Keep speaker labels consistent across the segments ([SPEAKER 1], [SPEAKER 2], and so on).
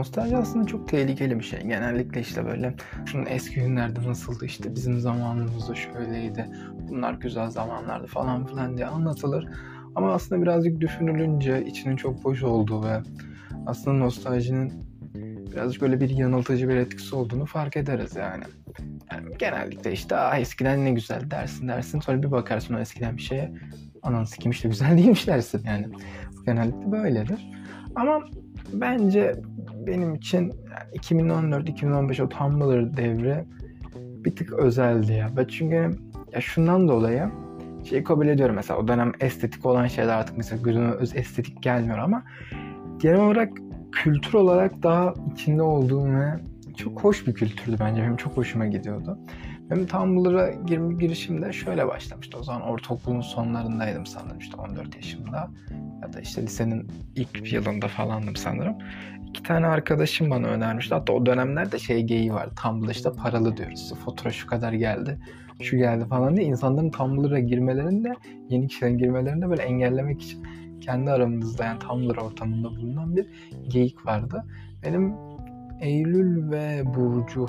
[SPEAKER 1] nostalji aslında çok tehlikeli bir şey. Genellikle işte böyle eski günlerde nasıldı işte bizim zamanımızda şöyleydi. Bunlar güzel zamanlardı falan filan diye anlatılır. Ama aslında birazcık düşünülünce içinin çok boş olduğu ve aslında nostaljinin birazcık böyle bir yanıltıcı bir etkisi olduğunu fark ederiz yani. yani genellikle işte ah eskiden ne güzel dersin dersin sonra bir bakarsın o eskiden bir şeye anan sikim işte güzel değilmiş dersin yani. Genellikle böyledir. Ama bence benim için yani 2014-2015 o Tumblr devri bir tık özeldi ya. Ben çünkü ya şundan dolayı şeyi kabul ediyorum mesela o dönem estetik olan şeyler artık mesela gözüme öz estetik gelmiyor ama genel olarak kültür olarak daha içinde olduğum ve çok hoş bir kültürdü bence. Benim çok hoşuma gidiyordu. Benim Tumblr'a girme girişimde şöyle başlamıştı. O zaman ortaokulun sonlarındaydım sanırım işte 14 yaşımda. Ya da işte lisenin ilk yılında falandım sanırım. İki tane arkadaşım bana önermişti. Hatta o dönemlerde şey geyiği var. Tumblr işte paralı diyoruz. İşte fatura şu kadar geldi, şu geldi falan diye. insanların Tumblr'a girmelerinde, yeni kişilerin girmelerinde böyle engellemek için kendi aramızda yani Tumblr ortamında bulunan bir geyik vardı. Benim Eylül ve Burcu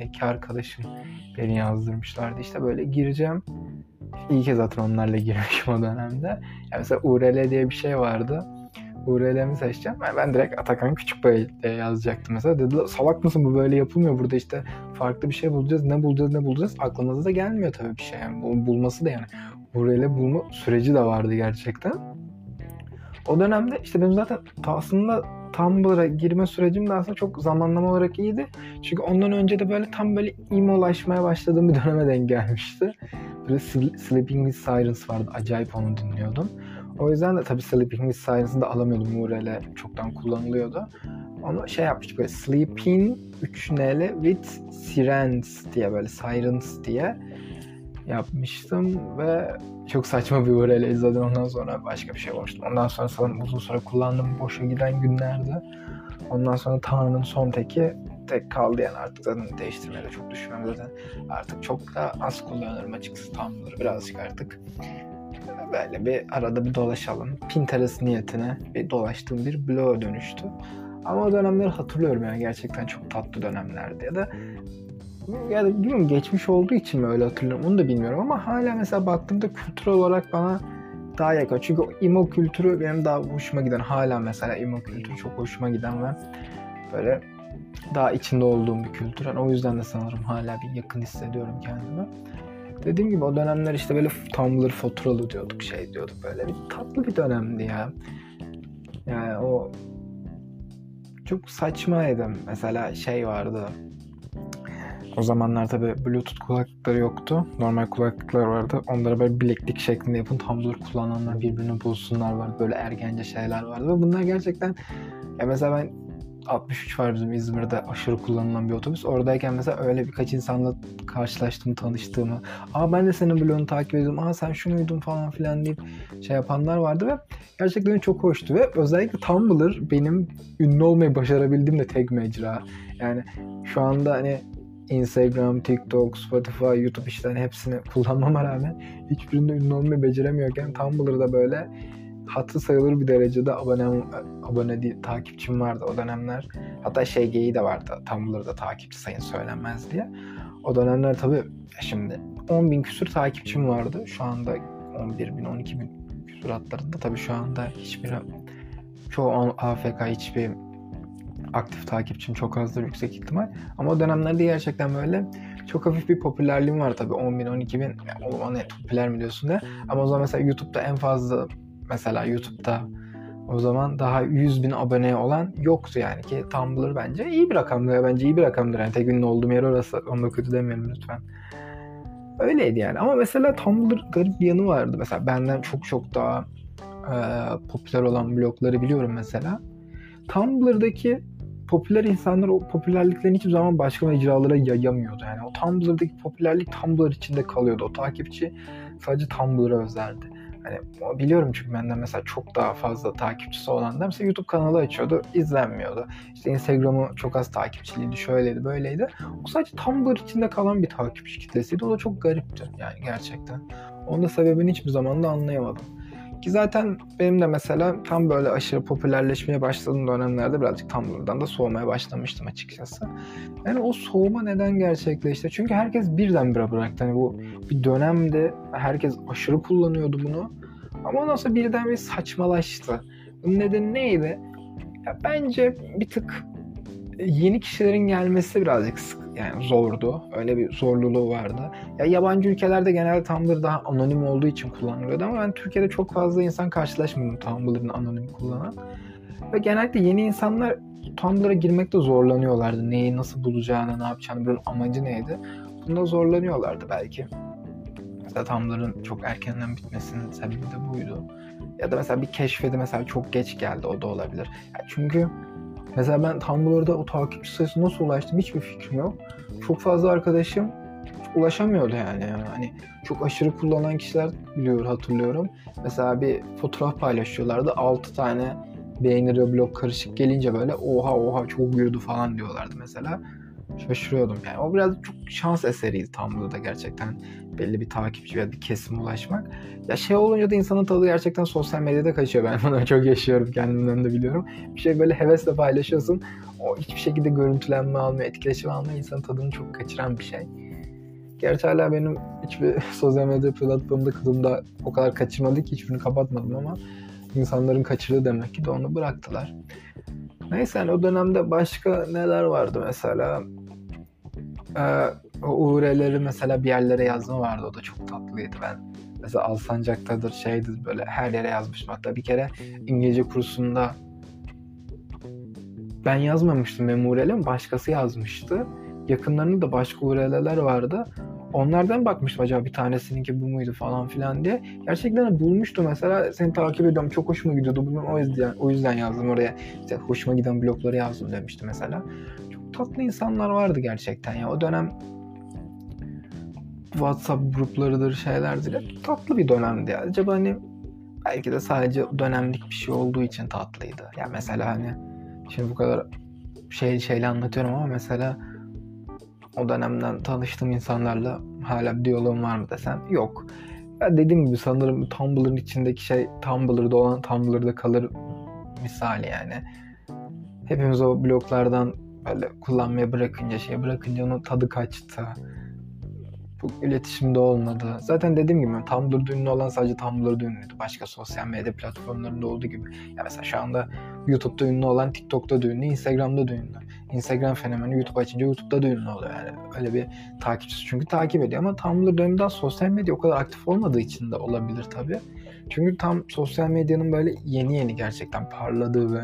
[SPEAKER 1] iki arkadaşım beni yazdırmışlardı. İşte böyle gireceğim. İyi ki zaten onlarla girmişim o dönemde. Yani mesela URL diye bir şey vardı. URL'mi seçeceğim. Yani ben direkt Atakan Küçükbay diye yazacaktım mesela. Dediler salak mısın bu böyle yapılmıyor. Burada işte farklı bir şey bulacağız. Ne bulacağız ne bulacağız. Aklımıza da gelmiyor tabii bir şey. Yani bulması da yani. URL bulma süreci de vardı gerçekten. O dönemde işte benim zaten aslında Tumblr'a girme sürecim de aslında çok zamanlama olarak iyiydi. Çünkü ondan önce de böyle tam böyle imolaşmaya başladığım bir döneme denk gelmişti. Böyle Sleeping with Sirens vardı. Acayip onu dinliyordum. O yüzden de tabii Sleeping with Sirens'ı da alamıyordum. URL çoktan kullanılıyordu. Onu şey yapmıştık böyle Sleeping 3 neli with Sirens diye böyle Sirens diye yapmıştım ve çok saçma bir URL izledim ondan sonra başka bir şey olmuştu. Ondan sonra sanırım uzun süre kullandım boşa giden günlerde. Ondan sonra Tanrı'nın son teki tek kaldı yani artık zaten değiştirmeye de çok düşünmem zaten artık çok da az kullanırım açıkçası Tumblr'ı birazcık artık böyle bir arada bir dolaşalım. Pinterest niyetine bir dolaştığım bir bloğa dönüştü. Ama o dönemleri hatırlıyorum yani gerçekten çok tatlı dönemlerdi ya da yani bilmiyorum geçmiş olduğu için mi öyle hatırlıyorum onu da bilmiyorum ama hala mesela baktığımda kültür olarak bana daha yakın. Çünkü emo kültürü benim daha hoşuma giden hala mesela emo kültürü çok hoşuma giden ve böyle daha içinde olduğum bir kültür. Yani o yüzden de sanırım hala bir yakın hissediyorum kendime. Dediğim gibi o dönemler işte böyle Tumblr faturalı diyorduk şey diyorduk böyle bir tatlı bir dönemdi ya. Yani o çok saçmaydı. Mesela şey vardı. O zamanlar tabi Bluetooth kulaklıkları yoktu. Normal kulaklıklar vardı. Onları böyle bileklik şeklinde yapın. Tumblr kullananlar birbirini bulsunlar vardı. Böyle ergence şeyler vardı. Ve bunlar gerçekten ya mesela ben 63 var bizim İzmir'de aşırı kullanılan bir otobüs. Oradayken mesela öyle birkaç insanla karşılaştım, tanıştığımı. Aa ben de senin blogunu takip ediyordum. Aa sen şu muydun falan filan deyip şey yapanlar vardı ve gerçekten çok hoştu. Ve özellikle Tumblr benim ünlü olmayı başarabildiğim de tek mecra. Yani şu anda hani Instagram, TikTok, Spotify, YouTube işte hani hepsini kullanmama rağmen hiçbirinde ünlü olmayı beceremiyorken Tumblr'da böyle hatı sayılır bir derecede abone abone değil, takipçim vardı o dönemler. Hatta şey geyi de vardı Tumblr'da takipçi sayın söylenmez diye. O dönemler tabii şimdi 10 bin küsur takipçim vardı. Şu anda 11 bin 12 bin küsur hatlarında tabii şu anda hiçbir çoğu AFK hiçbir aktif takipçim çok azdır yüksek ihtimal. Ama o dönemlerde gerçekten böyle çok hafif bir popülerliğim var tabii 10 bin 12 bin. Yani o zaman popüler mi diyorsun de. Ama o zaman mesela YouTube'da en fazla mesela YouTube'da o zaman daha 100 bin abone olan yoktu yani ki Tumblr bence iyi bir rakamdır. Bence iyi bir rakamdır. Yani tek ünlü olduğum yer orası. Onu da kötü demeyelim lütfen. Öyleydi yani. Ama mesela Tumblr garip bir yanı vardı. Mesela benden çok çok daha e, popüler olan blogları biliyorum mesela. Tumblr'daki popüler insanlar o popülerliklerini hiçbir zaman başka mecralara yayamıyordu. Yani o Tumblr'daki popülerlik Tumblr içinde kalıyordu. O takipçi sadece Tumblr'a özeldi. Hani biliyorum çünkü benden mesela çok daha fazla takipçisi olanlar mesela YouTube kanalı açıyordu, izlenmiyordu. İşte Instagram'ı çok az takipçiliydi, şöyleydi, böyleydi. O sadece Tumblr içinde kalan bir takipçi kitlesiydi. O da çok garipti yani gerçekten. Onun da sebebini hiçbir zaman da anlayamadım. Ki zaten benim de mesela tam böyle aşırı popülerleşmeye başladığım dönemlerde birazcık Tumblr'dan da soğumaya başlamıştım açıkçası. Yani o soğuma neden gerçekleşti? Çünkü herkes birdenbire bıraktı. Hani bu bir dönemde herkes aşırı kullanıyordu bunu. Ama ondan sonra birden bir saçmalaştı. Bunun nedeni neydi? Ya bence bir tık yeni kişilerin gelmesi birazcık sık, yani zordu. Öyle bir zorluluğu vardı. Ya yabancı ülkelerde genelde Tumblr daha anonim olduğu için kullanılıyordu ama ben Türkiye'de çok fazla insan karşılaşmadım Tumblr'ın anonim kullanan. Ve genellikle yeni insanlar Tumblr'a girmekte zorlanıyorlardı. Neyi nasıl bulacağını, ne yapacağını, bunun amacı neydi? Bunda zorlanıyorlardı belki. Mesela Tumblr'ın çok erkenden bitmesinin sebebi de buydu. Ya da mesela bir keşfede mesela çok geç geldi o da olabilir. Yani çünkü Mesela ben Tumblr'da o takipçi sayısı nasıl ulaştım hiçbir fikrim yok. Çok fazla arkadaşım ulaşamıyordu yani. yani. Hani çok aşırı kullanan kişiler biliyor hatırlıyorum. Mesela bir fotoğraf paylaşıyorlardı. 6 tane beğeni blok karışık gelince böyle oha oha çok büyüdü falan diyorlardı mesela şaşırıyordum yani. O biraz çok şans eseriydi Tumblr'da gerçekten belli bir takipçi veya bir kesime ulaşmak. Ya şey olunca da insanın tadı gerçekten sosyal medyada kaçıyor. Ben bunu çok yaşıyorum kendimden de biliyorum. Bir şey böyle hevesle paylaşıyorsun. O hiçbir şekilde görüntülenme almıyor, etkileşim almıyor. insanın tadını çok kaçıran bir şey. Gerçi hala benim hiçbir sosyal medya platformunda kılımda o kadar kaçırmadı ki hiçbirini kapatmadım ama insanların kaçırdığı demek ki de onu bıraktılar. Neyse yani o dönemde başka neler vardı mesela? Ee, o URL'leri mesela bir yerlere yazma vardı. O da çok tatlıydı. Ben mesela Alsancak'tadır şeydir böyle her yere yazmışım. Hatta bir kere İngilizce kursunda ben yazmamıştım benim URL'im. Başkası yazmıştı. Yakınlarında da başka URL'ler vardı. Onlardan bakmıştım acaba bir tanesininki bu muydu falan filan diye. Gerçekten bulmuştu mesela seni takip ediyorum çok hoşuma gidiyordu. Bunu o yüzden o yüzden yazdım oraya. İşte hoşuma giden blokları yazdım demişti mesela. Tatlı insanlar vardı gerçekten ya. O dönem WhatsApp gruplarıdır şeylerdir. Tatlı bir dönemdi. Acaba hani belki de sadece dönemlik bir şey olduğu için tatlıydı. Ya mesela hani şimdi bu kadar şey şeyle anlatıyorum ama mesela o dönemden tanıştığım insanlarla hala bir diyalogum var mı desem yok. Ya dediğim gibi sanırım Tumblr'ın içindeki şey Tumblr'da olan Tumblr'da kalır misali yani. Hepimiz o bloklardan böyle kullanmaya bırakınca şey bırakınca onun tadı kaçtı çok iletişimde olmadı. Zaten dediğim gibi Tumblr'da ünlü olan sadece Tumblr'da ünlüydü. Başka sosyal medya platformlarında olduğu gibi. Ya mesela şu anda YouTube'da ünlü olan TikTok'ta da Instagram'da da. Instagram fenomeni YouTube açınca YouTube'da da ünlü oluyor yani. Öyle bir takipçisi çünkü takip ediyor ama Tumblr döneminde sosyal medya o kadar aktif olmadığı için de olabilir tabii. Çünkü tam sosyal medyanın böyle yeni yeni gerçekten parladığı ve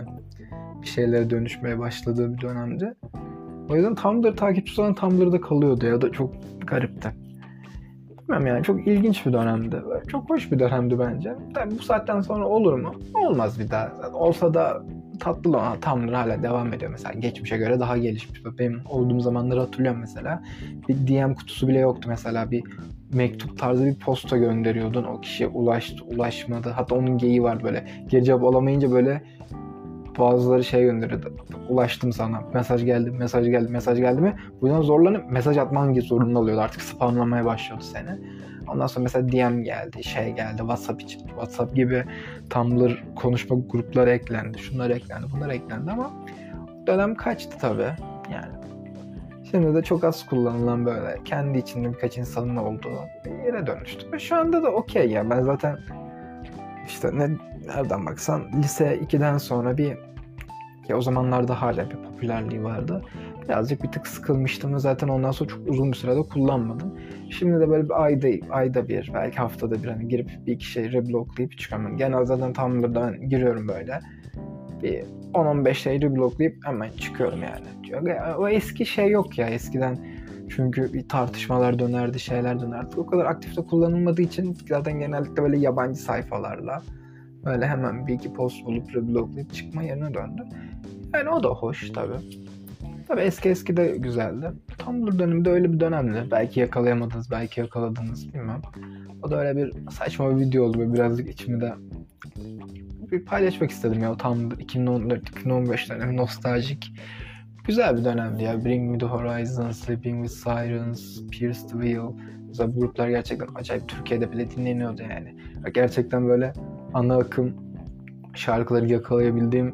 [SPEAKER 1] bir şeylere dönüşmeye başladığı bir dönemde. O yüzden Tumblr takipçisi olan Tumblr'da kalıyordu ya da çok garipti. Bilmem yani çok ilginç bir dönemdi. Çok hoş bir dönemdi bence. Tabii bu saatten sonra olur mu? Olmaz bir daha. Olsa da tatlı olan Tumblr hala devam ediyor mesela. Geçmişe göre daha gelişmiş. Benim olduğum zamanları hatırlıyorum mesela. Bir DM kutusu bile yoktu mesela. Bir mektup tarzı bir posta gönderiyordun. O kişiye ulaştı, ulaşmadı. Hatta onun geyi var böyle. Geri cevap alamayınca böyle bazıları şey gönderiyordu. Ulaştım sana. Mesaj geldi, mesaj geldi, mesaj geldi mi? Bu yüzden zorlanıp mesaj atman zorunda oluyordu. Artık spamlamaya başlıyordu seni. Ondan sonra mesela DM geldi, şey geldi, WhatsApp için. WhatsApp gibi Tumblr konuşma grupları eklendi. Şunlar eklendi, bunlar eklendi ama dönem kaçtı tabii. Yani Şimdi de çok az kullanılan böyle kendi içinde birkaç insanın olduğu bir yere dönüştü. Ve şu anda da okey ya. Ben zaten işte ne nereden baksan lise 2'den sonra bir ya o zamanlarda hala bir popülerliği vardı. Birazcık bir tık sıkılmıştım ve zaten ondan sonra çok uzun bir sürede kullanmadım. Şimdi de böyle bir ayda, ayda bir, belki haftada bir hani girip bir iki şey rebloklayıp çıkıyorum. Genel zaten Tumblr'dan giriyorum böyle. Bir 10-15 şey rebloklayıp hemen çıkıyorum yani. O eski şey yok ya eskiden çünkü bir tartışmalar dönerdi, şeyler dönerdi. O kadar aktifte kullanılmadığı için zaten genellikle böyle yabancı sayfalarla böyle hemen bir iki post bulup rebloklayıp çıkma yerine döndü. Yani o da hoş tabi. Tabi eski eski de güzeldi. Tumblr döneminde öyle bir dönemdi. Belki yakalayamadınız, belki yakaladınız bilmem. O da öyle bir saçma bir video oldu ve birazcık içimi de bir paylaşmak istedim ya. Tam 2014-2015'ler nostaljik güzel bir dönemdi ya. Bring Me The Horizon, Sleeping With Sirens, Pierce The Wheel. Mesela bu gruplar gerçekten acayip Türkiye'de bile dinleniyordu yani. Gerçekten böyle ana akım şarkıları yakalayabildiğim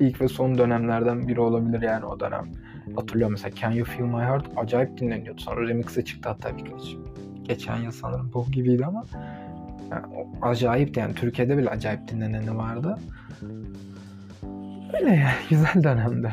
[SPEAKER 1] ilk ve son dönemlerden biri olabilir yani o dönem. Hatırlıyorum mesela Can You Feel My Heart acayip dinleniyordu. Sonra remix'e çıktı hatta birkaç. Geçen yıl sanırım bu gibiydi ama yani acayipti yani Türkiye'de bile acayip dinleneni vardı. Öyle ya güzel dönemde.